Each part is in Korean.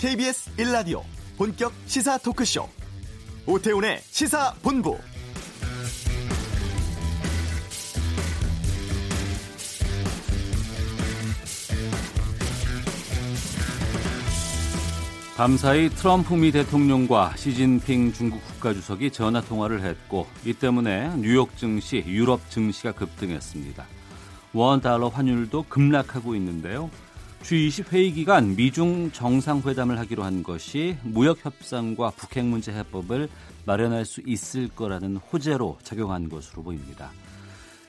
KBS 1라디오 본격 시사 토크쇼 오태훈의 시사본부 밤사이 트럼프 미 대통령과 시진핑 중국 국가주석이 전화 통화를 했고 이 때문에 뉴욕 증시, 유럽 증시가 급등했습니다. 원 달러 환율도 급락하고 있는데요. G20 회의 기간 미중 정상회담을 하기로 한 것이 무역 협상과 북핵 문제 해법을 마련할 수 있을 거라는 호재로 작용한 것으로 보입니다.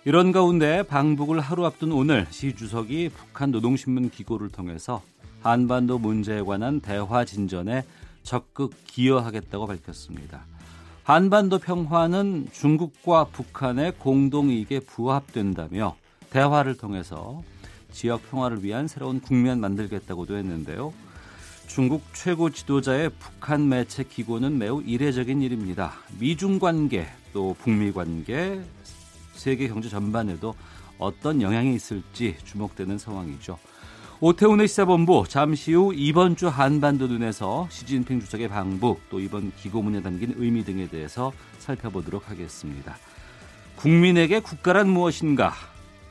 이런 가운데 방북을 하루 앞둔 오늘 시 주석이 북한 노동신문 기고를 통해서 한반도 문제에 관한 대화 진전에 적극 기여하겠다고 밝혔습니다. 한반도 평화는 중국과 북한의 공동이익에 부합된다며 대화를 통해서 지역 평화를 위한 새로운 국면 만들겠다고도 했는데요. 중국 최고 지도자의 북한 매체 기고는 매우 이례적인 일입니다. 미중 관계 또 북미 관계 세계 경제 전반에도 어떤 영향이 있을지 주목되는 상황이죠. 오태훈의 시사본부 잠시 후 이번 주 한반도 눈에서 시진핑 주석의 방북 또 이번 기고문에 담긴 의미 등에 대해서 살펴보도록 하겠습니다. 국민에게 국가란 무엇인가?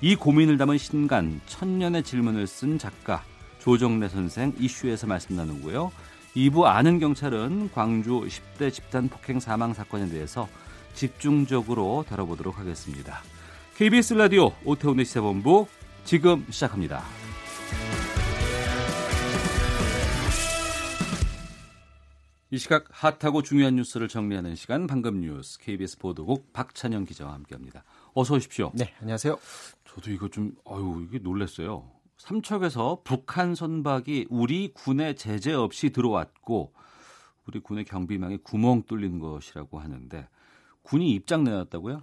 이 고민을 담은 신간 천년의 질문을 쓴 작가 조정래 선생 이슈에서 말씀 나누고요. 2부 아는 경찰은 광주 10대 집단 폭행 사망 사건에 대해서 집중적으로 다뤄보도록 하겠습니다. KBS 라디오 오태훈의 시사본부 지금 시작합니다. 이 시각 핫하고 중요한 뉴스를 정리하는 시간 방금 뉴스 KBS 보도국 박찬영 기자와 함께합니다. 어서 오십시오. 네, 안녕하세요. 저도 이거 좀 아유 이게 놀랐어요. 삼척에서 북한 선박이 우리 군의 제재 없이 들어왔고 우리 군의 경비망에 구멍 뚫린 것이라고 하는데 군이 입장 내놨다고요?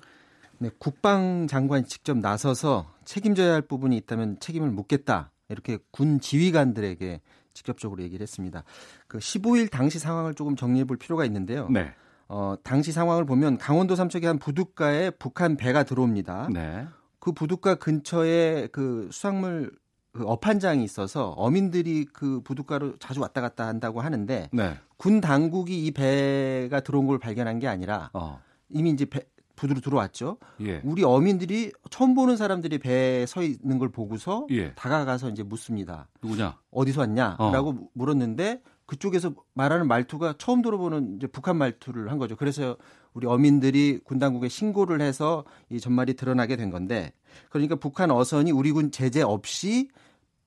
네, 국방장관이 직접 나서서 책임져야 할 부분이 있다면 책임을 묻겠다. 이렇게 군 지휘관들에게 직접적으로 얘기를 했습니다. 그 15일 당시 상황을 조금 정리해 볼 필요가 있는데요. 네. 어, 당시 상황을 보면 강원도 삼척의 한 부둣가에 북한 배가 들어옵니다. 네. 그 부둣가 근처에 그 수산물 그 어판장이 있어서 어민들이 그 부둣가로 자주 왔다 갔다 한다고 하는데 네. 군 당국이 이 배가 들어온 걸 발견한 게 아니라 어. 이미 이제 배, 부두로 들어왔죠. 예. 우리 어민들이 처음 보는 사람들이 배에 서 있는 걸 보고서 예. 다가가서 이제 묻습니다. 누구냐? 어디서 왔냐?라고 어. 물었는데 그쪽에서 말하는 말투가 처음 들어보는 이제 북한 말투를 한 거죠. 그래서 우리 어민들이 군 당국에 신고를 해서 이 전말이 드러나게 된 건데 그러니까 북한 어선이 우리 군 제재 없이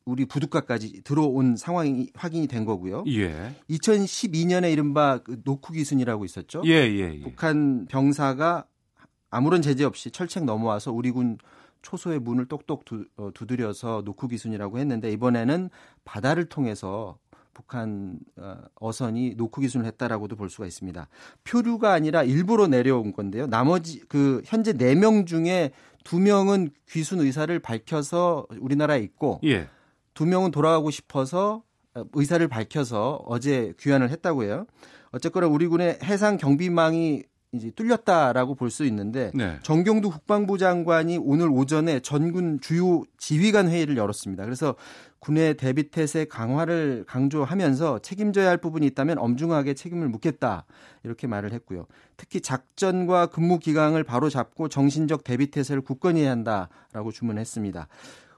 우리 부둣가까지 들어온 상황이 확인이 된 거고요. 예. 2012년에 이른바 그 노쿠 기순이라고 있었죠. 예, 예, 예. 북한 병사가 아무런 제재 없이 철책 넘어와서 우리 군 초소의 문을 똑똑 두, 어, 두드려서 노쿠 기순이라고 했는데 이번에는 바다를 통해서 북한 어, 어선이 노쿠 기순을 했다라고도 볼 수가 있습니다. 표류가 아니라 일부러 내려온 건데요. 나머지 그 현재 4명 중에 2명은 귀순 의사를 밝혀서 우리나라에 있고 예. 2명은 돌아가고 싶어서 의사를 밝혀서 어제 귀환을 했다고 해요. 어쨌거나 우리 군의 해상 경비망이 이제 뚫렸다라고 볼 수 있는데 네. 정경두 국방부 장관이 오늘 오전에 전군 주요 지휘관 회의를 열었습니다. 그래서 군의 대비 태세 강화를 강조하면서 책임져야 할 부분이 있다면 엄중하게 책임을 묻겠다 이렇게 말을 했고요. 특히 작전과 근무 기강을 바로 잡고 정신적 대비 태세를 굳건히 해야 한다라고 주문했습니다.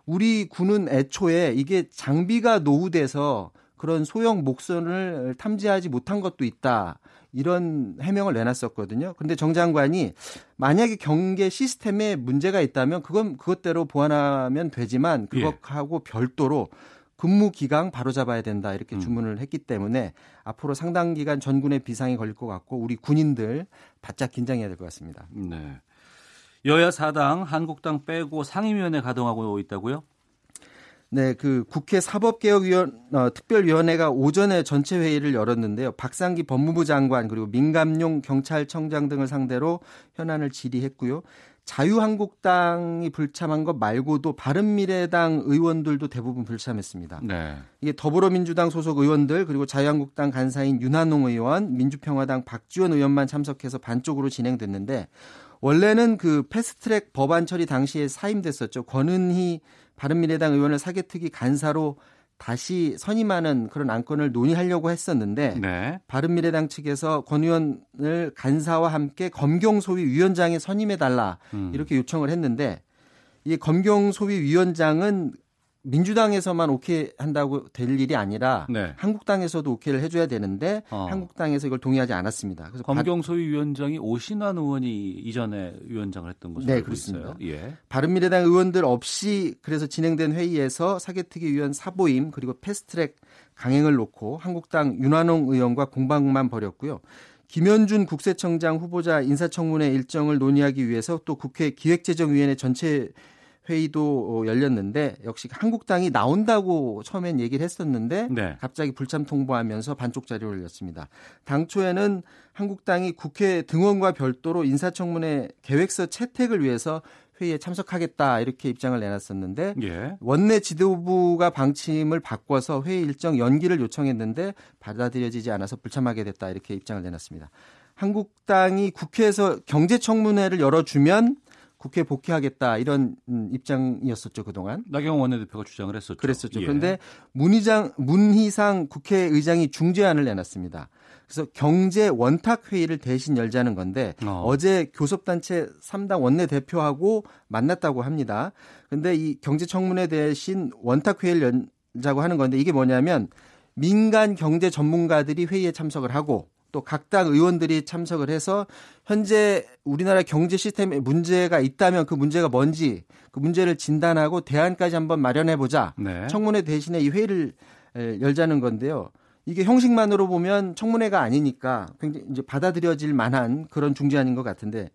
우리 군은 애초에 이게 장비가 노후돼서 그런 소형 목선을 탐지하지 못한 것도 있다. 이런 해명을 내놨었거든요. 근데 정 장관이 만약에 경계 시스템에 문제가 있다면 그건 그것대로 보완하면 되지만 그것하고 예. 별도로 근무 기강 바로 잡아야 된다 이렇게 주문을 했기 때문에 앞으로 상당 기간 전군의 비상이 걸릴 것 같고 우리 군인들 바짝 긴장해야 될 것 같습니다. 네. 여야 사당 한국당 빼고 상임위원회 가동하고 있다고요? 네, 그 국회 사법개혁위원 어, 특별위원회가 오전에 전체 회의를 열었는데요. 박상기 법무부 장관 그리고 민감용 경찰청장 등을 상대로 현안을 질의했고요. 자유한국당이 불참한 것 말고도 바른미래당 의원들도 대부분 불참했습니다. 네. 이게 더불어민주당 소속 의원들 그리고 자유한국당 간사인 윤한홍 의원, 민주평화당 박지원 의원만 참석해서 반쪽으로 진행됐는데 원래는 그 패스트트랙 법안 처리 당시에 사임됐었죠. 권은희 바른미래당 의원을 사개특위 간사로 다시 선임하는 그런 안건을 논의하려고 했었는데 네. 바른미래당 측에서 권 의원을 간사와 함께 검경 소위 위원장에 선임해 달라 음. 이렇게 요청을 했는데 이 검경 소위 위원장은 민주당에서만 오케이 한다고 될 일이 아니라 네. 한국당에서도 오케이를 해줘야 되는데 어. 한국당에서 이걸 동의하지 않았습니다. 그래서 검경소위 위원장이 오신환 의원이 이전에 위원장을 했던 것으로 네, 알고 그렇습니다. 있어요. 예. 바른미래당 의원들 없이 그래서 진행된 회의에서 사개특위 위원 사보임 그리고 패스트트랙 강행을 놓고 한국당 윤환홍 의원과 공방만 벌였고요. 김현준 국세청장 후보자 인사청문회 일정을 논의하기 위해서 또 국회 기획재정위원회 전체 회의도 어, 열렸는데 역시 한국당이 나온다고 처음엔 얘기를 했었는데 네. 갑자기 불참 통보하면서 반쪽 자리를 올렸습니다. 당초에는 한국당이 국회 등원과 별도로 인사청문회 계획서 채택을 위해서 회의에 참석하겠다 이렇게 입장을 내놨었는데 예. 원내 지도부가 방침을 바꿔서 회의 일정 연기를 요청했는데 받아들여지지 않아서 불참하게 됐다 이렇게 입장을 내놨습니다. 한국당이 국회에서 경제청문회를 열어주면 국회 복귀하겠다 이런 음, 입장이었었죠 그동안. 나경원 원내대표가 주장을 했었죠. 그랬었죠. 예. 그런데 문희장 문희상 국회의장이 중재안을 내놨습니다. 그래서 경제 원탁 회의를 대신 열자는 건데 어. 제 교섭단체 3당 원내대표하고 만났다고 합니다. 근데 이 경제 청문회 대신 원탁 회의를 열자고 하는 건데 이게 뭐냐면 민간 경제 전문가들이 회의에 참석을 하고 또 각당 의원들이 참석을 해서 현재 우리나라 경제 시스템에 문제가 있다면 그 문제가 뭔지 그 문제를 진단하고 대안까지 한번 마련해 보자. 네. 청문회 대신에 이 회의를 열자는 건데요. 이게 형식만으로 보면 청문회가 아니니까 굉장히 이제 받아들여질 만한 그런 중재안인 것 같은데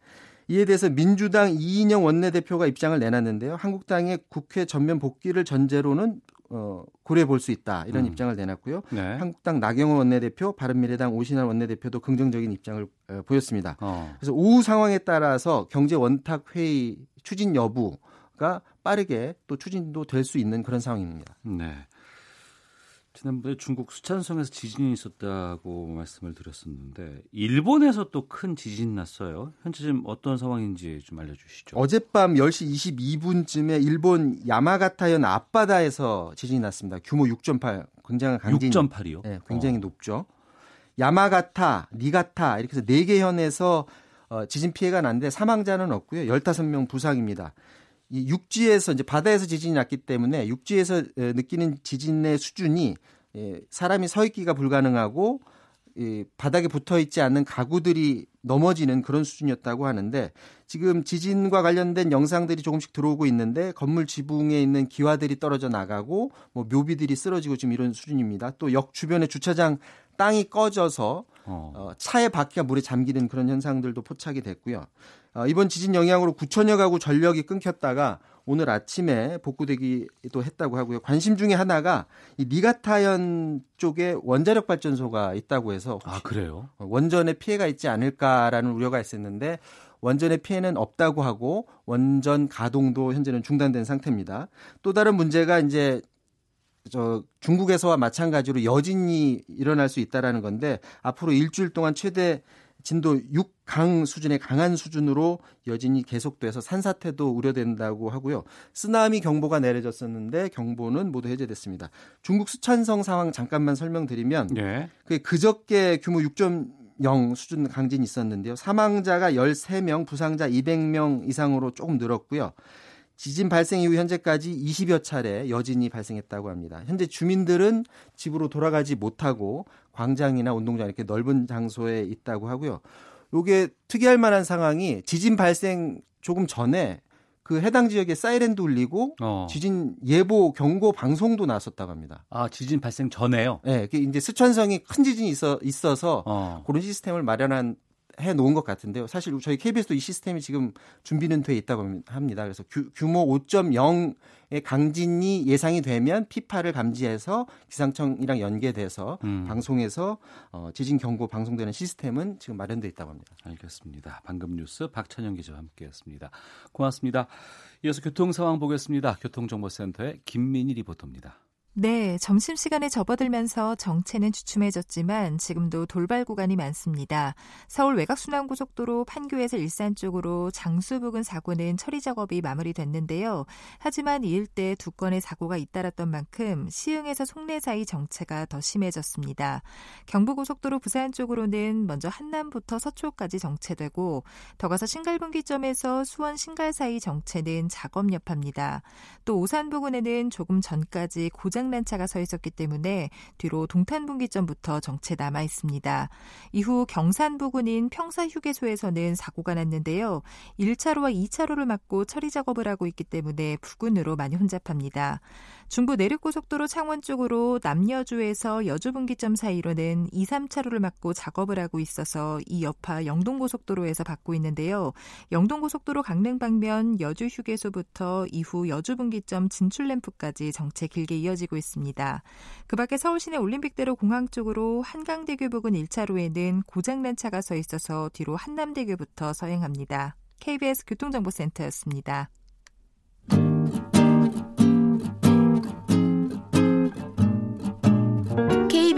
이에 대해서 민주당 이인영 원내대표가 입장을 내놨는데요. 한국당의 국회 전면 복귀를 전제로는 어, 고려해 볼 수 있다 이런 음. 입장을 내놨고요. 네. 한국당 나경원 원내대표, 바른미래당 오신환 원내대표도 긍정적인 입장을 어, 보였습니다. 어. 그래서 오후 상황에 따라서 경제 원탁 회의 추진 여부가 빠르게 또 추진도 될 수 있는 그런 상황입니다. 네. 지난번에 중국 수찬성에서 지진이 있었다고 말씀을 드렸었는데 일본에서 또 큰 지진 났어요. 현재 지금 어떤 상황인지 좀 알려주시죠. 어젯밤 10시 22분쯤에 일본 야마가타현 앞바다에서 지진이 났습니다. 규모 6.8 굉장한 강진. 6.8이요? 네, 굉장히 어. 높죠. 야마가타, 니가타 이렇게 해서 4개 현에서 어, 지진 피해가 났는데 사망자는 없고요. 15명 부상입니다. 이 육지에서 이제 바다에서 지진이 났기 때문에 육지에서 느끼는 지진의 수준이 예, 사람이 서 있기가 불가능하고 이 바닥에 붙어 있지 않는 가구들이 넘어지는 그런 수준이었다고 하는데 지금 지진과 관련된 영상들이 조금씩 들어오고 있는데 건물 지붕에 있는 기와들이 떨어져 나가고 뭐 묘비들이 쓰러지고 지금 이런 수준입니다. 또 역 주변의 주차장 땅이 꺼져서 어. 어, 차의 바퀴가 물에 잠기는 그런 현상들도 포착이 됐고요. 어, 이번 지진 영향으로 9천여 가구 전력이 끊겼다가 오늘 아침에 복구되기도 했다고 하고요. 관심 중에 하나가 이 니가타현 쪽에 원자력 발전소가 있다고 해서 아 그래요? 원전에 피해가 있지 않을까라는 우려가 있었는데 원전의 피해는 없다고 하고 원전 가동도 현재는 중단된 상태입니다. 또 다른 문제가 이제 저 중국에서와 마찬가지로 여진이 일어날 수 있다라는 건데 앞으로 일주일 동안 최대 진도 6강 수준의 강한 수준으로 여진이 계속돼서 산사태도 우려된다고 하고요. 쓰나미 경보가 내려졌었는데 경보는 모두 해제됐습니다. 중국 수찬성 상황 잠깐만 설명드리면 예. 그 그저께 규모 6.0 수준 강진이 있었는데요. 사망자가 13명, 부상자 200명 이상으로 조금 늘었고요. 지진 발생 이후 현재까지 20여 차례 여진이 발생했다고 합니다. 현재 주민들은 집으로 돌아가지 못하고 광장이나 운동장 이렇게 넓은 장소에 있다고 하고요. 요게 특이할 만한 상황이 지진 발생 조금 전에 그 해당 지역에 사이렌도 울리고 어. 지진 예보 경고 방송도 나섰다고 합니다. 아 지진 발생 전에요? 네, 이제 스촨성이 큰 지진이 있어 있어서 어. 그런 시스템을 마련한 해 놓은 것 같은데요. 사실 저희 KBS도 이 시스템이 지금 준비는 돼 있다고 합니다. 그래서 규, 모 5.0의 강진이 예상이 되면 피파를 감지해서 기상청이랑 연계돼서 음. 방송에서 어, 지진 경고 방송되는 시스템은 지금 마련돼 있다고 합니다. 알겠습니다. 방금 뉴스 박찬영 기자와 함께했습니다. 고맙습니다. 이어서 교통 상황 보겠습니다. 교통정보센터의 김민희 리포터입니다. 네, 점심시간에 접어들면서 정체는 주춤해졌지만 지금도 돌발 구간이 많습니다. 서울 외곽순환고속도로 판교에서 일산 쪽으로 장수 부근 사고는 처리 작업이 마무리됐는데요. 하지만 이 일대 두 건의 사고가 잇따랐던 만큼 시흥에서 송내 사이 정체가 더 심해졌습니다. 경부고속도로 부산 쪽으로는 먼저 한남부터 서초까지 정체되고 더 가서 신갈분기점에서 수원 신갈 사이 정체는 작업 여파입니다. 또 오산 부근에는 조금 전까지 고장 승용차가 서 있었기 때문에 뒤로 동탄분기점부터 정체 남아 있습니다. 이후 경산 부근인 평사휴게소에서는 사고가 났는데요. 1차로와 2차로를 막고 처리 작업을 하고 있기 때문에 부근으로 많이 혼잡합니다. 중부 내륙고속도로 창원 쪽으로 남여주에서 여주분기점 사이로는 2, 3차로를 막고 작업을 하고 있어서 이 여파 영동고속도로에서 받고 있는데요. 영동고속도로 강릉 방면 여주 휴게소부터 이후 여주분기점 진출램프까지 정체 길게 이어지고 있습니다. 그 밖에 서울시내 올림픽대로 공항 쪽으로 한강대교 부근 1차로에는 고장난 차가 서 있어서 뒤로 한남대교부터 서행합니다. KBS 교통정보센터였습니다.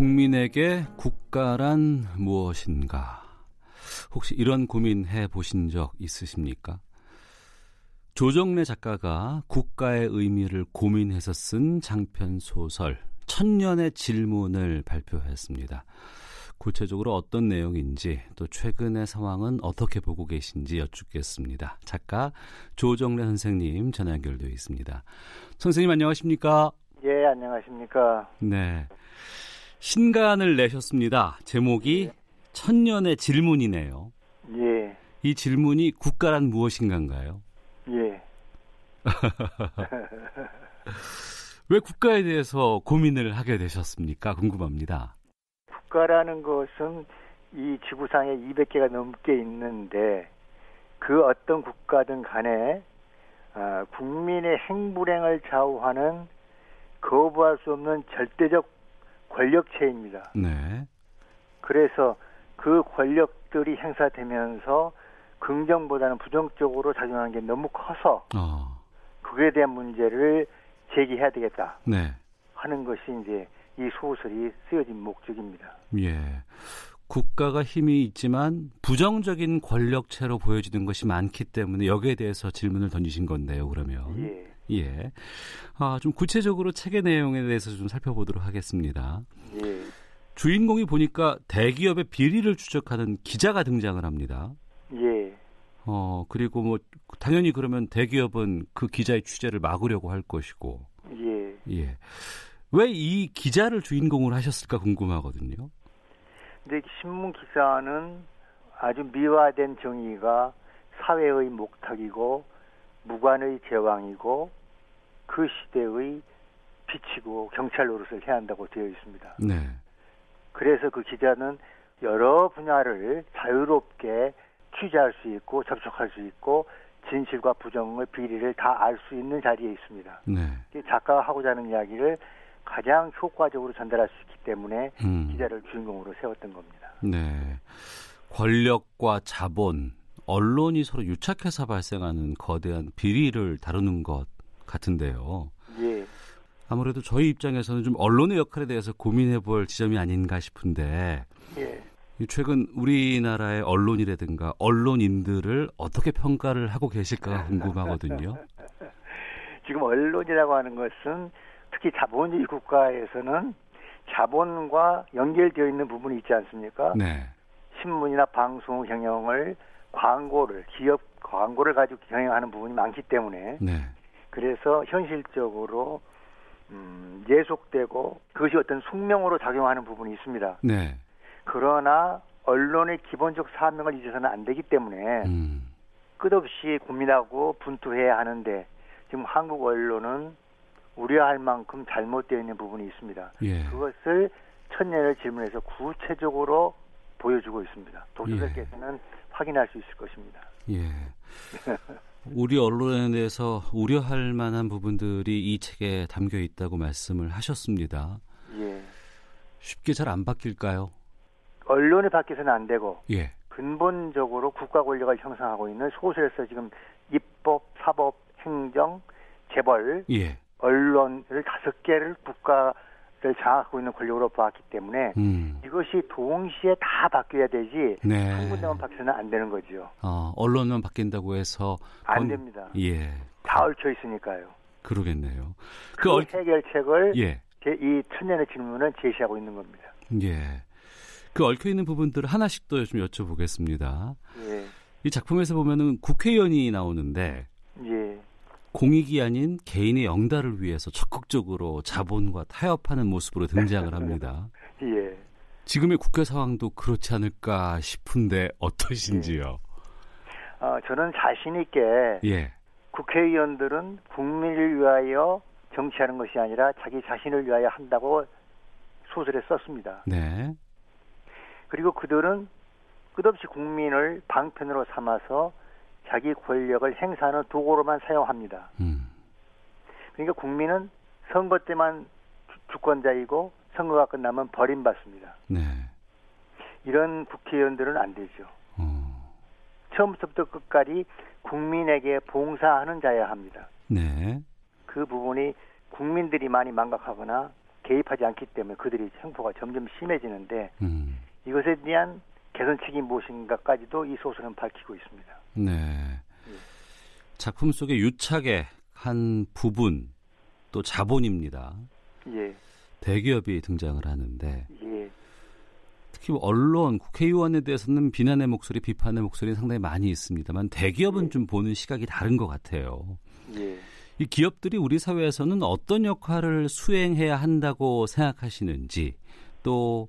국민에게 국가란 무엇인가? 혹시 이런 고민 해 보신 적 있으십니까? 조정래 작가가 국가의 의미를 고민해서 쓴 장편 소설 천년의 질문을 발표했습니다. 구체적으로 어떤 내용인지 또 최근의 상황은 어떻게 보고 계신지 여쭙겠습니다. 작가 조정래 선생님 전화 연결되어 있습니다. 선생님 안녕하십니까? 예, 안녕하십니까? 네. 신간을 내셨습니다. 제목이 예. 천년의 질문이네요. 예. 이 질문이 국가란 무엇인가인가요? 예. 왜 국가에 대해서 고민을 하게 되셨습니까? 궁금합니다. 국가라는 것은 이 지구상에 200개가 넘게 있는데 그 어떤 국가든 간에 아, 국민의 행불행을 좌우하는 거부할 수 없는 절대적 권력체입니다. 네. 그래서 그 권력들이 행사되면서 긍정보다는 부정적으로 작용하는 게 너무 커서 어. 그에 대한 문제를 제기해야 되겠다 네. 하는 것이 이제 이 소설이 쓰여진 목적입니다. 예. 국가가 힘이 있지만 부정적인 권력체로 보여지는 것이 많기 때문에 여기에 대해서 질문을 던지신 건데요. 그러면 예. 예. 아, 좀 구체적으로 책의 내용에 대해서 좀 살펴보도록 하겠습니다. 예. 주인공이 보니까 대기업의 비리를 추적하는 기자가 등장을 합니다. 예. 어, 그리고 뭐 당연히 그러면 대기업은 그 기자의 취재를 막으려고 할 것이고. 예. 예. 왜 이 기자를 주인공으로 하셨을까 궁금하거든요. 근데 신문 기사는 아주 미화된 정의가 사회의 목탁이고 무관의 제왕이고 그 시대의 빛이고 경찰 노릇을 해야 한다고 되어 있습니다. 네. 그래서 그 기자는 여러 분야를 자유롭게 취재할 수 있고 접촉할 수 있고 진실과 부정의 비리를 다 알 수 있는 자리에 있습니다. 네. 작가가 하고자 하는 이야기를 가장 효과적으로 전달할 수 있기 때문에 음. 기자를 주인공으로 세웠던 겁니다. 네. 권력과 자본, 언론이 서로 유착해서 발생하는 거대한 비리를 다루는 것 같은데요. 예. 아무래도 저희 입장에서는 좀 언론의 역할에 대해서 고민해 볼 지점이 아닌가 싶은데 예. 최근 우리나라의 언론이라든가 언론인들을 어떻게 평가를 하고 계실까 궁금하거든요. 지금 언론이라고 하는 것은 특히 자본주의 국가에서는 자본과 연결되어 있는 부분이 있지 않습니까? 네. 신문이나 방송 경영을 광고를 기업 광고를 가지고 경영하는 부분이 많기 때문에 네. 그래서 현실적으로 음, 예속되고 그것이 어떤 숙명으로 작용하는 부분이 있습니다. 네. 그러나 언론의 기본적 사명을 잊어서는 안 되기 때문에 음. 끝없이 고민하고 분투해야 하는데 지금 한국 언론은 우려할 만큼 잘못되어 있는 부분이 있습니다. 예. 그것을 천년을 질문해서 구체적으로 보여주고 있습니다. 독자들께서는 예. 확인할 수 있을 것입니다. 예. 우리 언론에 대해서 우려할 만한 부분들이 이 책에 담겨 있다고 말씀을 하셨습니다. 예. 쉽게 잘 안 바뀔까요? 언론이 바뀌어서는 안 되고 예. 근본적으로 국가 권력을 형성하고 있는 소수에서 지금 입법, 사법, 행정, 재벌, 예. 언론을 다섯 개를 국가 를 장악하고 있는 권력으로 보았기 때문에 음. 이것이 동시에 다 바뀌어야 되지 네. 한 군데만 바뀌어서는 안 되는 거죠. 어, 언론만 바뀐다고 해서 안 건- 됩니다. 예. 다 얽혀 있으니까요. 그러겠네요. 그, 그 얽... 해결책을 예. 제- 이 천년의 질문은 제시하고 있는 겁니다. 예. 그 얽혀 있는 부분들을 하나씩 더좀 여쭤보겠습니다. 예, 이 작품에서 보면은 국회의원이 나오는데 예, 공익이 아닌 개인의 영달을 위해서 적극적으로 자본과 타협하는 모습으로 등장을 합니다. 예. 지금의 국회 상황도 그렇지 않을까 싶은데 어떠신지요? 어, 저는 자신 있게 예. 국회의원들은 국민을 위하여 정치하는 것이 아니라 자기 자신을 위하여 한다고 소설에 썼습니다. 네. 그리고 그들은 끝없이 국민을 방편으로 삼아서 자기 권력을 행사하는 도구로만 사용합니다. 음. 그러니까 국민은 선거 때만 주- 주권자이고 선거가 끝나면 버림받습니다. 네. 이런 국회의원들은 안 되죠. 어. 처음부터 끝까지 국민에게 봉사하는 자여야 합니다. 네. 그 부분이 국민들이 많이 망각하거나 개입하지 않기 때문에 그들이 행포가 점점 심해지는데 음. 이것에 대한 개선책이 무엇인가까지도 이 소설은 밝히고 있습니다. 네. 작품 속에 유착의 한 부분 또 자본입니다. 예, 대기업이 등장을 하는데 예, 특히 언론, 국회의원에 대해서는 비난의 목소리, 비판의 목소리 상당히 많이 있습니다만 대기업은 좀 보는 시각이 다른 것 같아요. 예. 이 기업들이 우리 사회에서는 어떤 역할을 수행해야 한다고 생각하시는지 또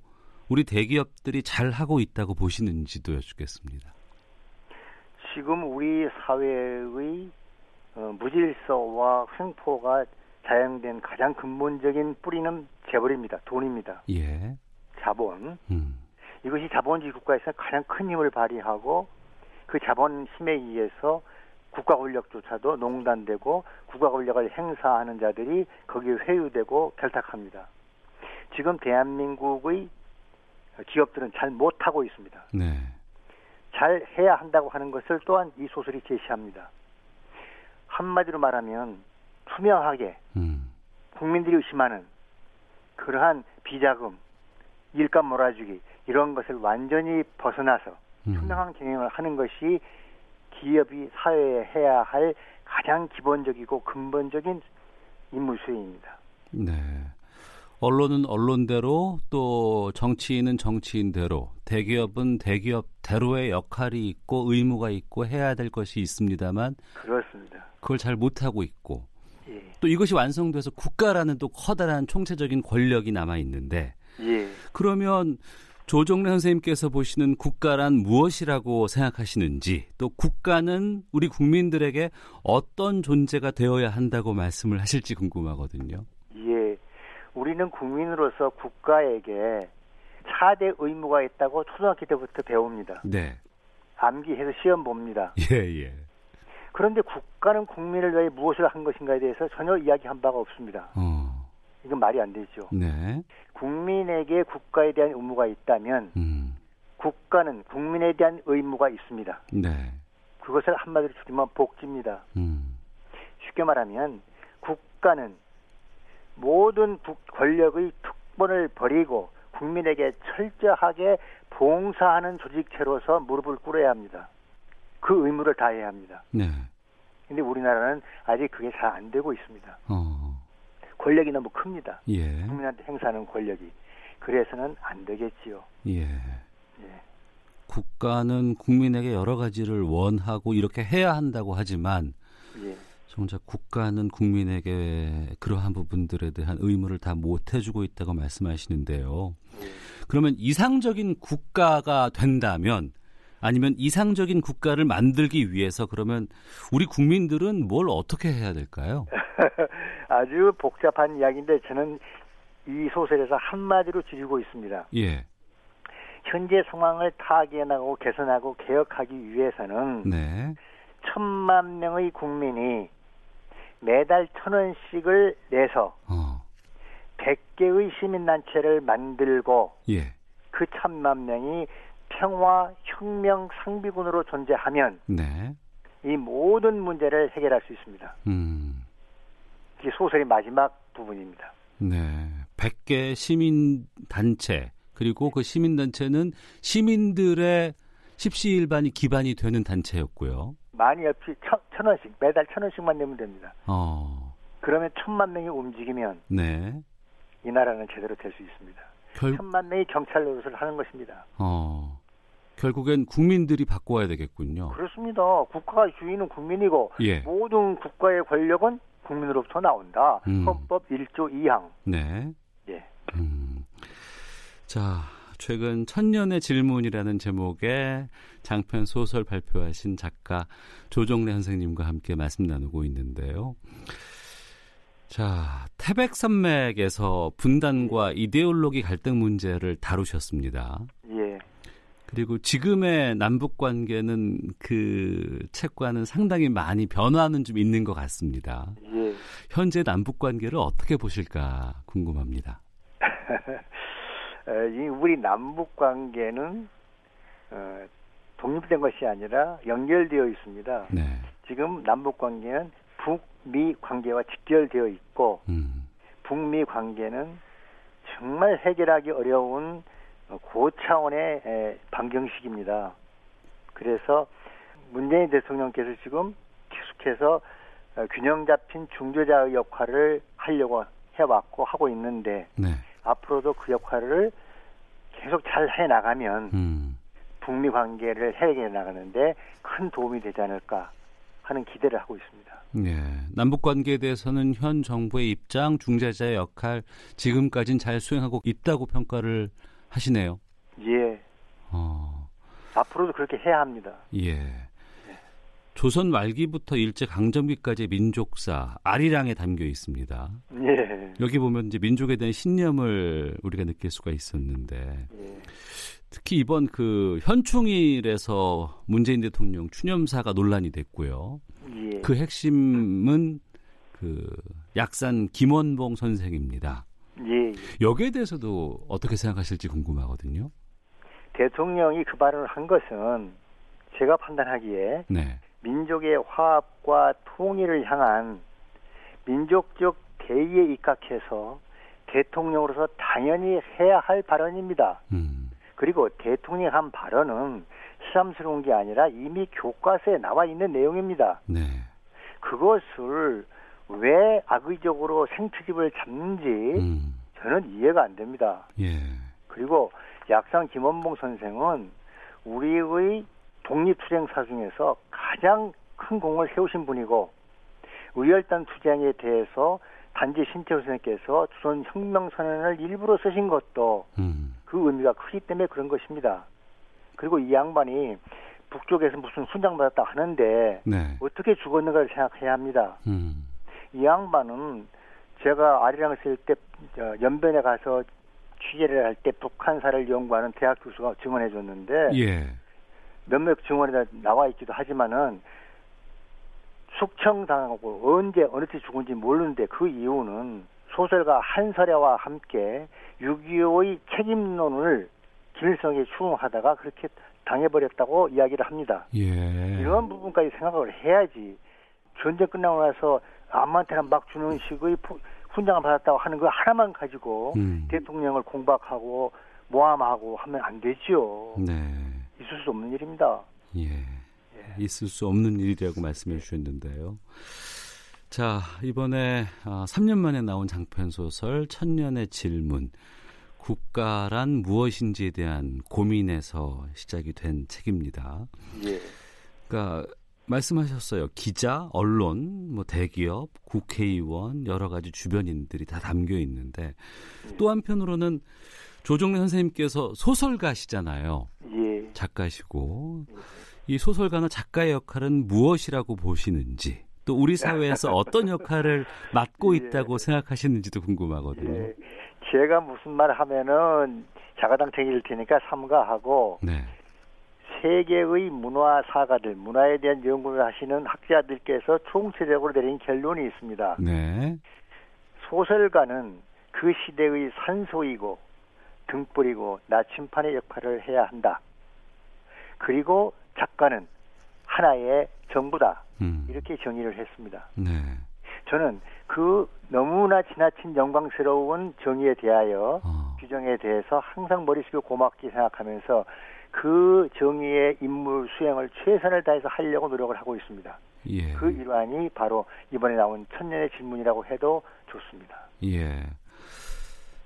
우리 대기업들이 잘 하고 있다고 보시는지도 여쭙겠습니다. 지금 우리 사회의 어, 무질서와 횡포가 자양된 가장 근본적인 뿌리는 재벌입니다. 돈입니다. 예. 자본. 음. 이것이 자본주의 국가에서 가장 큰 힘을 발휘하고 그 자본 힘에 의해서 국가 권력조차도 농단되고 국가 권력을 행사하는 자들이 거기에 회유되고 결탁합니다. 지금 대한민국의 기업들은 잘 못하고 있습니다. 네. 잘 해야 한다고 하는 것을 또한 이 소설이 제시합니다. 한마디로 말하면 투명하게 음. 국민들이 의심하는 그러한 비자금, 일감 몰아주기 이런 것을 완전히 벗어나서 음. 투명한 경영을 하는 것이 기업이 사회에 해야 할 가장 기본적이고 근본적인 임무 수행입니다. 네. 언론은 언론대로 또 정치인은 정치인대로 대기업은 대기업대로의 역할이 있고 의무가 있고 해야 될 것이 있습니다만 그렇습니다. 그걸 잘 못하고 있고 예, 또 이것이 완성돼서 국가라는 또 커다란 총체적인 권력이 남아 있는데 예. 그러면 조정래 선생님께서 보시는 국가란 무엇이라고 생각하시는지 또 국가는 우리 국민들에게 어떤 존재가 되어야 한다고 말씀을 하실지 궁금하거든요. 예. 우리는 국민으로서 국가에게 차대 의무가 있다고 초등학교 때부터 배웁니다. 네. 암기해서 시험 봅니다. 예, 예. 그런데 국가는 국민을 위해 무엇을 한 것인가에 대해서 전혀 이야기한 바가 없습니다. 어. 이건 말이 안 되죠. 네. 국민에게 국가에 대한 의무가 있다면 음. 국가는 국민에 대한 의무가 있습니다. 네. 그것을 한마디로 줄이면 복지입니다. 음. 쉽게 말하면 국가는 모든 국- 권력의 특권을 버리고 국민에게 철저하게 봉사하는 조직체로서 무릎을 꿇어야 합니다. 그 의무를 다해야 합니다. 네. 근데 우리나라는 아직 그게 잘 안 되고 있습니다. 어. 권력이 너무 큽니다. 예. 국민한테 행사하는 권력이. 그래서는 안 되겠지요. 예. 예. 국가는 국민에게 여러 가지를 원하고 이렇게 해야 한다고 하지만 예. 정작 국가는 국민에게 그러한 부분들에 대한 의무를 다 못 해주고 있다고 말씀하시는데요. 예. 그러면 이상적인 국가가 된다면 아니면 이상적인 국가를 만들기 위해서 그러면 우리 국민들은 뭘 어떻게 해야 될까요? 아주 복잡한 이야기인데 저는 이 소설에서 한마디로 줄이고 있습니다. 예. 현재 상황을 타개나고 개선하고 개혁하기 위해서는 네. 천만 명의 국민이 매달 천 원씩을 내서 어. 100개의 시민단체를 만들고 예. 그 천만 명이 평화 혁명 상비군으로 존재하면 네. 이 모든 문제를 해결할 수 있습니다. 음. 이게 소설의 마지막 부분입니다. 네. 100개 시민 단체 그리고 그 시민 단체는 시민들의 십시일반이 기반이 되는 단체였고요. 많이 없이 천, 천 원씩 매달 천 원씩만 내면 됩니다. 어. 그러면 천만 명이 움직이면 네. 이 나라는 제대로 될 수 있습니다. 결 천만 명이 경찰 노릇을 하는 것입니다. 어. 결국엔 국민들이 바꿔야 되겠군요. 그렇습니다. 국가 주인은 국민이고 예. 모든 국가의 권력은 국민으로부터 나온다. 음. 헌법 1조 2항. 네. 예. 음. 자, 최근 천년의 질문이라는 제목의 장편 소설 발표하신 작가 조정래 선생님과 함께 말씀 나누고 있는데요. 자, 태백 산맥에서 분단과 이데올로기 갈등 문제를 다루셨습니다. 예. 그리고 지금의 남북 관계는 그 책과는 상당히 많이 변화는 좀 있는 것 같습니다. 예. 현재 남북 관계를 어떻게 보실까 궁금합니다. 어, 이 우리 남북 관계는 어, 독립된 것이 아니라 연결되어 있습니다. 네. 지금 남북 관계는 북미 관계와 직결되어 있고 음. 북미 관계는 정말 해결하기 어려운 어, 고차원의 에, 방정식입니다. 그래서 문재인 대통령께서 지금 계속해서 어, 균형 잡힌 중재자의 역할을 하려고 해왔고 하고 있는데 네. 앞으로도 그 역할을 계속 잘 해 나가면 음. 북미 관계를 해결해 나가는데 큰 도움이 되지 않을까 하는 기대를 하고 있습니다. 예. 남북 관계에 대해서는 현 정부의 입장, 중재자의 역할 지금까지는 잘 수행하고 있다고 평가를 하시네요. 예, 어. 앞으로도 그렇게 해야 합니다. 예. 조선 말기부터 일제 강점기까지의 민족사 아리랑에 담겨 있습니다. 예, 여기 보면 이제 민족에 대한 신념을 우리가 느낄 수가 있었는데 예, 특히 이번 그 현충일에서 문재인 대통령 추념사가 논란이 됐고요. 예. 그 핵심은 그 약산 김원봉 선생입니다. 예, 예. 여기에 대해서도 어떻게 생각하실지 궁금하거든요. 대통령이 그 발언을 한 것은 제가 판단하기에 네. 민족의 화합과 통일을 향한 민족적 대의에 입각해서 대통령으로서 당연히 해야 할 발언입니다. 음. 그리고 대통령이 한 발언은 시삼스러운 게 아니라 이미 교과서에 나와 있는 내용입니다. 네. 그것을 왜 악의적으로 생트집을 잡는지 음. 저는 이해가 안 됩니다. 예. 그리고 약상 김원봉 선생은 우리의 독립투쟁사 중에서 가장 큰 공을 세우신 분이고 의열단 투쟁에 대해서 단지 신태호 선생께서 조선 혁명선언을 일부러 쓰신 것도 음. 그 의미가 크기 때문에 그런 것입니다. 그리고 이 양반이 북쪽에서 무슨 훈장 받았다 하는데 네. 어떻게 죽었는가를 생각해야 합니다. 음. 이 양반은 제가 아리랑 있을 때 저, 연변에 가서 취재를 할 때 북한사를 연구하는 대학 교수가 증언해 줬는데 예. 몇몇 증언에 나와 있기도 하지만은 숙청당하고 언제 어느 때 죽은지 모르는데 그 이유는 소설가 한설야와 함께 6.25의 책임론을 김일성에 추궁하다가 그렇게 당해버렸다고 이야기를 합니다. 예. 이런 부분까지 생각을 해야지 전쟁 끝나고 나서 아무한테나 막 주는 식의 푸- 훈장을 받았다고 하는 거 하나만 가지고 음. 대통령을 공박하고 모함하고 하면 안 되지요. 네. 있을 수 없는 일입니다. 예. 있을 수 없는 일이라고 말씀해 주셨는데요. 자, 이번에 아, 3년 만에 나온 장편 소설 천년의 질문. 국가란 무엇인지에 대한 고민에서 시작이 된 책입니다. 예. 그러니까 말씀하셨어요. 기자, 언론, 뭐 대기업, 국회의원, 여러 가지 주변인들이 다 담겨 있는데 또 한편으로는 조정래 선생님께서 소설가시잖아요. 예. 작가시고 이 소설가나 작가의 역할은 무엇이라고 보시는지 또또 우리 사회에서 어떤 역할을 맡고 예. 있다고 생각하시는지도 궁금하거든요. 예. 제가 무슨 말 하면은 자가당 챙길 테니까 삼가하고 네. 세계의 문화 사가들, 문화에 대한 연구를 하시는 학자들께서 총체적으로 내린 결론이 있습니다. 네. 소설가는 그 시대의 산소이고 등불이고 나침판의 역할을 해야 한다. 그리고 작가는 하나의 정부다. 음. 이렇게 정의를 했습니다. 네. 저는 그 너무나 지나친 영광스러운 정의에 대하여 어. 규정에 대해서 항상 머릿속에 고맙게 생각하면서 그 정의의 임무 수행을 최선을 다해서 하려고 노력을 하고 있습니다. 예. 그 일환이 바로 이번에 나온 천년의 질문이라고 해도 좋습니다. 예.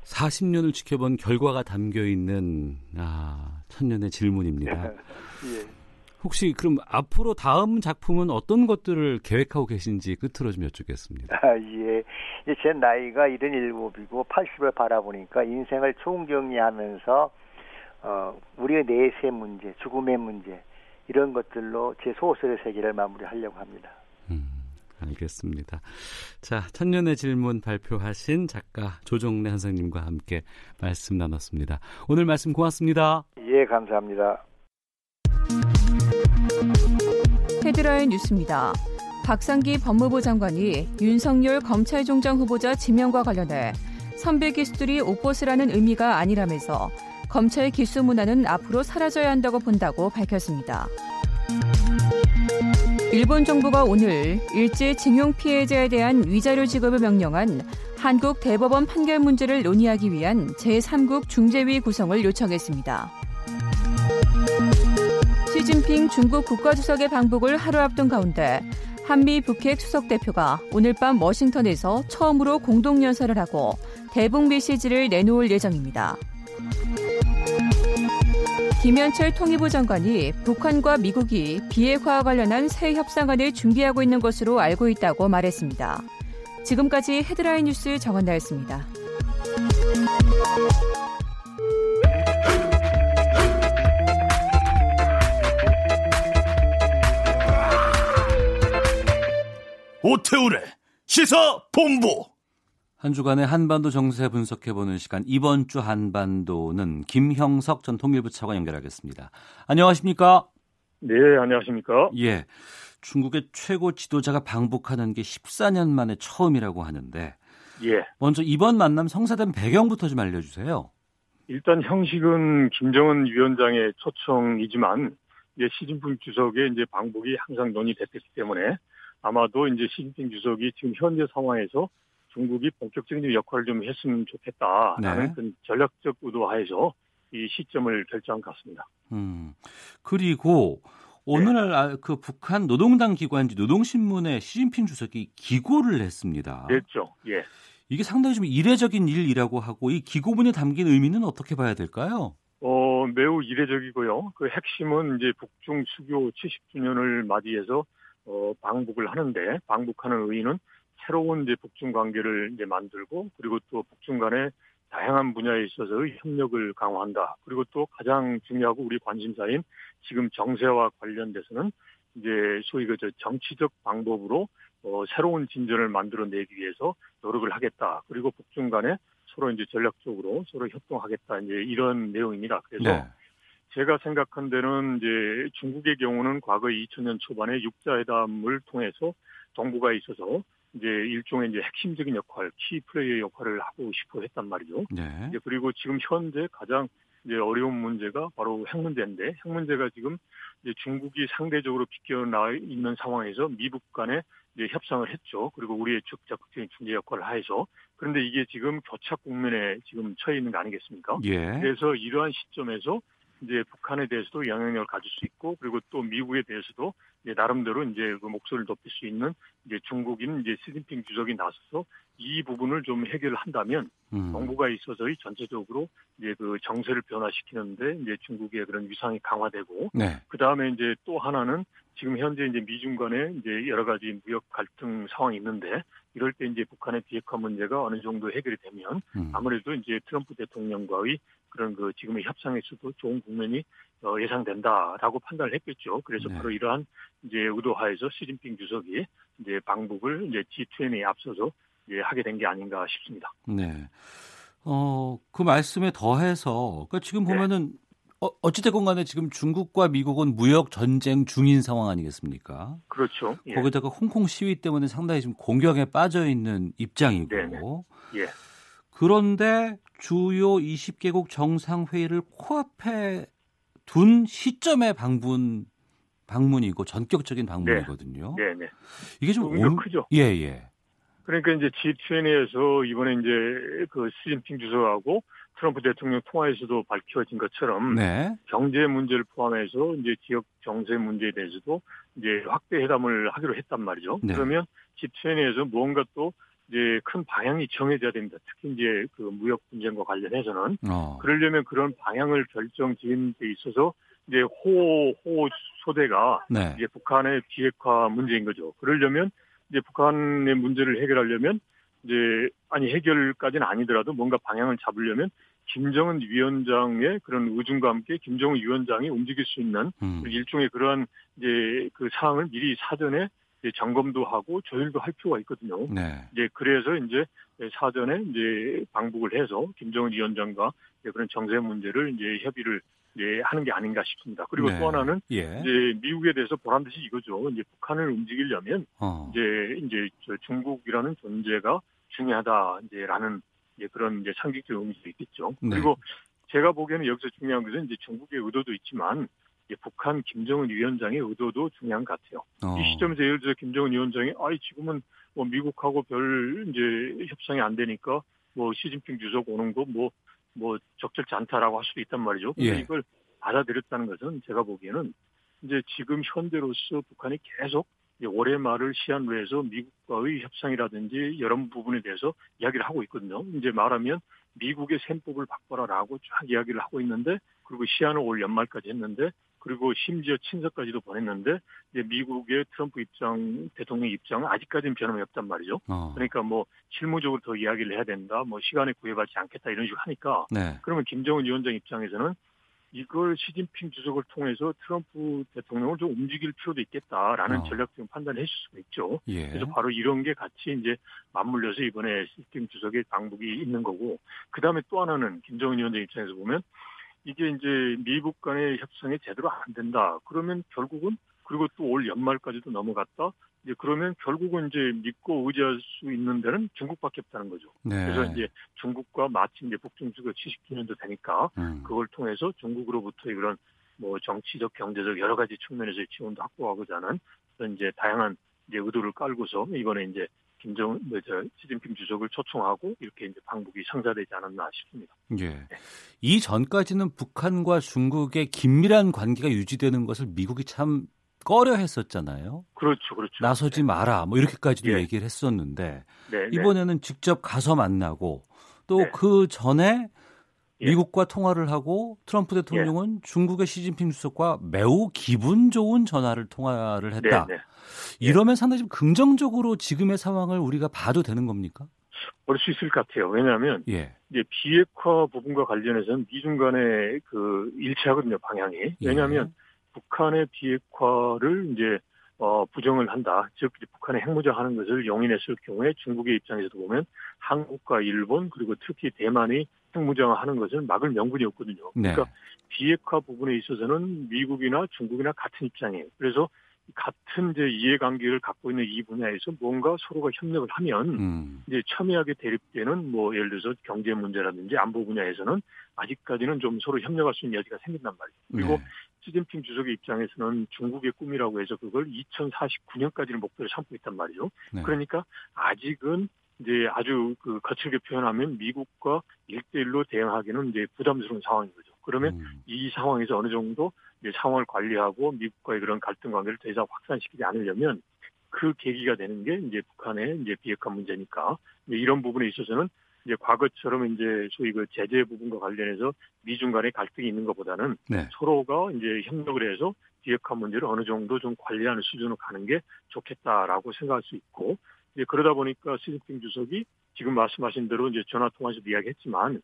40년을 지켜본 결과가 담겨 있는 아, 천년의 질문입니다. 예. 혹시 그럼 앞으로 다음 작품은 어떤 것들을 계획하고 계신지 끝으로 좀 여쭙겠습니다. 아, 예. 제 나이가 77이고 80을 바라보니까 인생을 총정리하면서 어, 우리의 내세 문제, 죽음의 문제 이런 것들로 제 소설의 세계를 마무리하려고 합니다. 음, 알겠습니다. 자, 천년의 질문 발표하신 작가 조정래 선생님과 함께 말씀 나눴습니다. 오늘 말씀 고맙습니다. 예, 감사합니다. 헤드라인 뉴스입니다. 박상기 법무부 장관이 윤석열 검찰총장 후보자 지명과 관련해 선배 기수들이 옷벗으라는 의미가 아니라면서 검찰 기수 문화는 앞으로 사라져야 한다고 본다고 밝혔습니다. 일본 정부가 오늘 일제 징용 피해자에 대한 위자료 지급을 명령한 한국 대법원 판결 문제를 논의하기 위한 제3국 중재위 구성을 요청했습니다. 시진핑 중국 국가주석의 방북을 하루 앞둔 가운데 한미 북핵 수석 대표가 오늘 밤 워싱턴에서 처음으로 공동 연설을 하고 대북 메시지를 내놓을 예정입니다. 김현철 통일부 장관이 북한과 미국이 비핵화와 관련한 새 협상안을 준비하고 있는 것으로 알고 있다고 말했습니다. 지금까지 헤드라인 뉴스 정원나였습니다. 오태우래 시사 본부. 한 주간의 한반도 정세 분석해보는 시간 이번 주 한반도는 김형석 전 통일부 차관 연결하겠습니다. 안녕하십니까? 네, 안녕하십니까? 예. 중국의 최고 지도자가 방북하는 게 14년 만에 처음이라고 하는데 예. 먼저 이번 만남 성사된 배경부터 좀 알려주세요. 일단 형식은 김정은 위원장의 초청이지만 이제 시진핑 주석의 이제 방북이 항상 논의됐기 때문에 아마도 이제 시진핑 주석이 지금 현재 상황에서 중국이 본격적인 역할을 좀 했으면 좋겠다라는 네. 그 전략적 의도하에서 이 시점을 결정한 것 같습니다. 음. 그리고 오늘 아, 그 북한 노동당 기관지 노동신문에 시진핑 주석이 기고를 했습니다. 됐죠? 예. 이게 상당히 좀 이례적인 일이라고 하고 이 기고문에 담긴 의미는 어떻게 봐야 될까요? 어, 매우 이례적이고요. 그 핵심은 이제 북중 수교 70주년을 맞이해서 어, 방북을 하는데 방북하는 의의는 새로운 이제 북중 관계를 이제 만들고 그리고 또 북중 간의 다양한 분야에 있어서의 협력을 강화한다. 그리고 또 가장 중요하고 우리 관심사인 지금 정세와 관련돼서는 이제 소위 그저 정치적 방법으로 어, 새로운 진전을 만들어내기 위해서 노력을 하겠다. 그리고 북중 간에 서로 이제 전략적으로 서로 협동하겠다. 이제 이런 내용입니다. 그래서 네. 제가 생각한 데는 이제 중국의 경우는 과거 2000년 초반에 육자회담을 통해서 동북아에 있어서 이제 일종의 이제 핵심적인 역할, 키 플레이어 역할을 하고 싶어 했단 말이죠. 네. 이제 그리고 지금 현재 가장 이제 어려운 문제가 바로 핵 문제인데 핵 문제가 지금 이제 중국이 상대적으로 비껴나 있는 상황에서 미국 간에 이제 협상을 했죠. 그리고 우리의 적극적인 중재 역할을 하해서 그런데 이게 지금 교착 국면에 지금 처해 있는 거 아니겠습니까? 예. 그래서 이러한 시점에서 이제 북한에 대해서도 영향력을 가질 수 있고 그리고 또 미국에 대해서도 이제 나름대로 이제 그 목소리를 높일 수 있는 이제 중국인 이제 시진핑 주석이 나서서 이 부분을 좀 해결을 한다면 음. 정부가 있어서의 전체적으로 이제 그 정세를 변화시키는데 이제 중국의 그런 위상이 강화되고 네. 그 다음에 이제 또 하나는 지금 현재 이제 미중 간에 이제 여러 가지 무역 갈등 상황이 있는데 이럴 때 이제 북한의 비핵화 문제가 어느 정도 해결이 되면 음. 아무래도 이제 트럼프 대통령과의 그런 그 지금의 협상에서도 좋은 국면이 어, 예상된다라고 판단을 했겠죠. 그래서 네. 바로 이러한 이제 의도하에서 시진핑 주석이 이제 방북을 이제 G20에 앞서서 이제 하게 된 게 아닌가 싶습니다. 네. 어, 그 말씀에 더해서 그러니까 지금 보면은 네. 어, 어찌됐건 간에 지금 중국과 미국은 무역 전쟁 중인 상황 아니겠습니까? 그렇죠. 예. 거기다가 홍콩 시위 때문에 상당히 지금 공격에 빠져 있는 입장이고. 네네. 예. 그런데 주요 20개국 정상회의를 코앞에 둔 시점의 방문 방문이고 전격적인 방문이거든요. 네, 네. 이게 좀 오... 크죠. 예, 예. 그러니까 이제 G20에서 이번에 이제 그 시진핑 주석하고 트럼프 대통령 통화에서도 밝혀진 것처럼 네. 경제 문제를 포함해서 이제 지역 정세 문제에 대해서도 이제 확대 회담을 하기로 했단 말이죠. 네. 그러면 G20에서 무언가 또 이제 큰 방향이 정해져야 됩니다. 특히 이제 그 무역 분쟁과 관련해서는 어. 그러려면 그런 방향을 결정 지은 데 있어서 이제 호, 호 소대가 네. 이제 북한의 비핵화 문제인 거죠. 그러려면 이제 북한의 문제를 해결하려면 이제 아니 해결까지는 아니더라도 뭔가 방향을 잡으려면 김정은 위원장의 그런 의중과 함께 김정은 위원장이 움직일 수 있는 음. 일종의 그러한 이제 그 사항을 미리 사전에 점검도 하고 조율도 할 필요가 있거든요. 네. 이제 그래서 이제 사전에 이제 방북을 해서 김정은 위원장과 그런 정세 문제를 이제 협의를 이제 하는 게 아닌가 싶습니다. 그리고 네. 또 하나는 예. 이제 미국에 대해서 보란 듯이 이거죠. 이제 북한을 움직이려면 어. 이제 이제 저 중국이라는 존재가 중요하다 이제라는 이제 그런 이제 상징적 의미도 있겠죠. 네. 그리고 제가 보기에는 여기서 중요한 것은 이제 중국의 의도도 있지만 북한 김정은 위원장의 의도도 중요한 것 같아요. 어. 이 시점에서 예를 들어 김정은 위원장이 아이 지금은 뭐 미국하고 별 이제 협상이 안 되니까 뭐 시진핑 주석 오는 거 뭐뭐 적절치 않다라고 할 수도 있단 말이죠. 근데 예. 이걸 받아들였다는 것은 제가 보기에는 이제 지금 현대로서 북한이 계속 올해 말을 시한으로 해서 미국과의 협상이라든지 여러 부분에 대해서 이야기를 하고 있거든요. 이제 말하면 미국의 셈법을 바꿔라라고 쫙 이야기를 하고 있는데 그리고 시한을 올 연말까지 했는데 그리고 심지어 친서까지도 보냈는데 이제 미국의 트럼프 입장 대통령 입장은 아직까지는 변함이 없단 말이죠. 어. 그러니까 뭐 실무적으로 더 이야기를 해야 된다, 뭐 시간에 구애받지 않겠다 이런 식으로 하니까 네. 그러면 김정은 위원장 입장에서는 이걸 시진핑 주석을 통해서 트럼프 대통령을 좀 움직일 필요도 있겠다라는 어. 전략적인 판단을 했을 수가 있죠. 예. 그래서 바로 이런 게 같이 이제 맞물려서 이번에 시진핑 주석의 방북이 있는 거고, 그 다음에 또 하나는 김정은 위원장 입장에서 보면 이게 이제 미국 간의 협상이 제대로 안 된다. 그러면 결국은 그리고 또 올 연말까지도 넘어갔다. 이제 그러면 결국은 이제 믿고 의지할 수 있는 데는 중국밖에 없다는 거죠. 네. 그래서 이제 중국과 마침 이제 북중수교 70주년도 되니까 음. 그걸 통해서 중국으로부터 이런 뭐 정치적, 경제적 여러 가지 측면에서의 지원도 확보하고자 하는 그런 이제 다양한 이제 의도를 깔고서 이번에 이제 김정, 뭐, 저, 시진핑 주석을 초청하고 이렇게 이제 방북이 성사되지 않았나 싶습니다. 예. 이 전까지는 북한과 중국의 긴밀한 관계가 유지되는 것을 미국이 참 꺼려 했었잖아요. 그렇죠, 그렇죠. 나서지 마라. 뭐 이렇게까지도 예. 얘기를 했었는데 네, 네. 이번에는 직접 가서 만나고 또 네. 그 전에 예. 미국과 통화를 하고 트럼프 대통령은 중국의 시진핑 주석과 매우 기분 좋은 전화를 통화를 했다. 네, 네. 이러면 상당히 좀 긍정적으로 지금의 상황을 우리가 봐도 되는 겁니까? 볼수 있을 것 같아요. 왜냐하면 예. 이제 비핵화 부분과 관련해서는 미중 간의 그 일치하거든요, 방향이. 예. 왜냐하면 북한의 비핵화를 이제 어, 부정을 한다. 즉, 북한의 핵무장하는 것을 용인했을 경우에 중국의 입장에서도 보면 한국과 일본 그리고 특히 대만이 핵무장하는 것을 막을 명분이 없거든요. 네. 그러니까 비핵화 부분에 있어서는 미국이나 중국이나 같은 입장이에요. 그래서 같은 이제 이해관계를 갖고 있는 이 분야에서 뭔가 서로가 협력을 하면 음. 이제 첨예하게 대립되는 뭐 예를 들어서 경제 문제라든지 안보 분야에서는 아직까지는 좀 서로 협력할 수 있는 여지가 생긴단 말이에요. 그리고 네. 시진핑 주석의 입장에서는 중국의 꿈이라고 해서 그걸 2049년까지는 목표로 삼고 있단 말이죠. 네. 그러니까 아직은 이제 아주 그 거칠게 표현하면 미국과 일대일로 대응하기는 이제 부담스러운 상황인 거죠. 그러면 음. 이 상황에서 어느 정도 이제 상황을 관리하고 미국과의 그런 갈등 관계를 더 이상 확산시키지 않으려면 그 계기가 되는 게 이제 북한의 이제 비핵화 문제니까 이런 부분에 있어서는 이제 과거처럼 이제 소위 그 제재 부분과 관련해서 미중 간의 갈등이 있는 것보다는 네. 서로가 이제 협력을 해서 비핵화 문제를 어느 정도 좀 관리하는 수준으로 가는 게 좋겠다라고 생각할 수 있고 이제 그러다 보니까 시진핑 주석이 지금 말씀하신 대로 이제 전화 통화에서 이야기했지만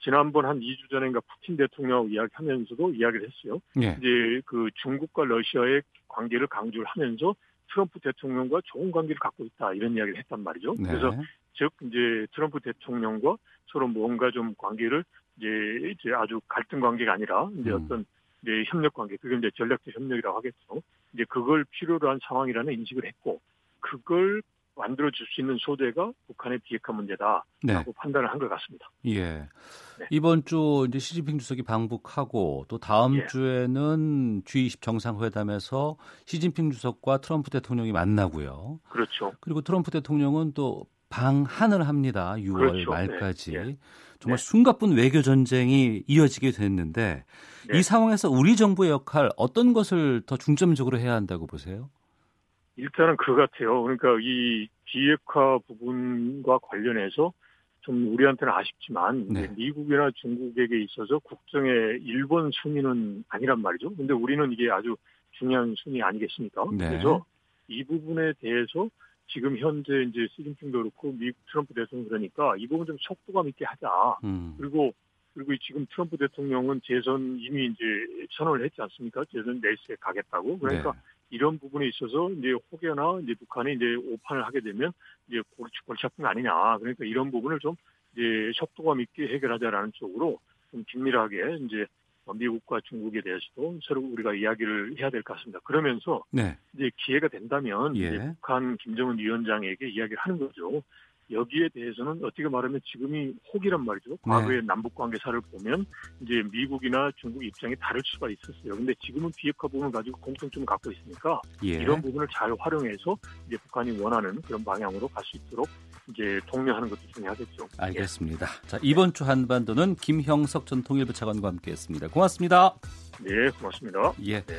지난번 한 2주 전인가 푸틴 대통령하고 이야기하면서도 이야기를 했어요. 예. 이제 그 중국과 러시아의 관계를 강조를 하면서 트럼프 대통령과 좋은 관계를 갖고 있다 이런 이야기를 했단 말이죠. 네. 그래서 즉 이제 트럼프 대통령과 서로 뭔가 좀 관계를 이제 이제 아주 갈등 관계가 아니라 이제 음. 어떤 이제 협력 관계, 그게 이제 전략적 협력이라고 하겠죠. 이제 그걸 필요로 한 상황이라는 인식을 했고 그걸 만들어 줄 수 있는 소재가 북한의 비핵화 문제다라고 네. 판단을 한 것 같습니다. 예. 네. 이번 주 이제 시진핑 주석이 방북하고 또 다음 예. 주에는 G20 정상회담에서 시진핑 주석과 트럼프 대통령이 만나고요. 그렇죠. 그리고 트럼프 대통령은 또 방한을 합니다. 6월 그렇죠. 말까지. 네. 예. 정말 네. 숨가쁜 외교 전쟁이 이어지게 됐는데 네. 이 상황에서 우리 정부의 역할 어떤 것을 더 중점적으로 해야 한다고 보세요? 일단은 그 같아요. 그러니까 이 비핵화 부분과 관련해서 좀 우리한테는 아쉽지만 네. 미국이나 중국에게 있어서 국정의 일본 순위는 아니란 말이죠. 근데 우리는 이게 아주 중요한 순위 아니겠습니까? 네. 그래서 이 부분에 대해서 지금 현재 이제 시진핑도 그렇고 미국 트럼프 대통령 그러니까 이 부분 좀 속도감 있게 하자. 음. 그리고 그리고 지금 트럼프 대통령은 재선 이미 이제 선언을 했지 않습니까? 재선 내수에 가겠다고. 그러니까 네. 이런 부분에 있어서 이제 혹여나 이제 북한이 이제 오판을 하게 되면 이제 골치 골치 아픈 거 아니냐. 그러니까 이런 부분을 좀 이제 속도감 있게 해결하자라는 쪽으로 좀 긴밀하게 이제 미국과 중국에 대해서도 서로 우리가 이야기를 해야 될 것 같습니다. 그러면서 네. 이제 기회가 된다면 예. 이제 북한 김정은 위원장에게 이야기를 하는 거죠. 여기에 대해서는 어떻게 말하면 지금이 혹이란 말이죠. 과거의 남북 관계사를 보면 이제 미국이나 중국 입장이 다를 수가 있었어요. 근데 지금은 비핵화 부분을 가지고 공통점을 갖고 있으니까 예. 이런 부분을 잘 활용해서 이제 북한이 원하는 그런 방향으로 갈 수 있도록 이제 독려하는 것도 중요하겠죠. 알겠습니다. 자, 이번 주 한반도는 김형석 전 통일부 차관과 함께했습니다. 고맙습니다. 네, 고맙습니다. 예. 네.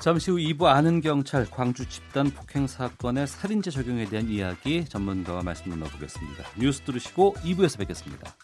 잠시 후 2부 아는 경찰 광주 집단 폭행 사건의 살인죄 적용에 대한 이야기 전문가와 말씀 나눠보겠습니다. 뉴스 들으시고 2부에서 뵙겠습니다.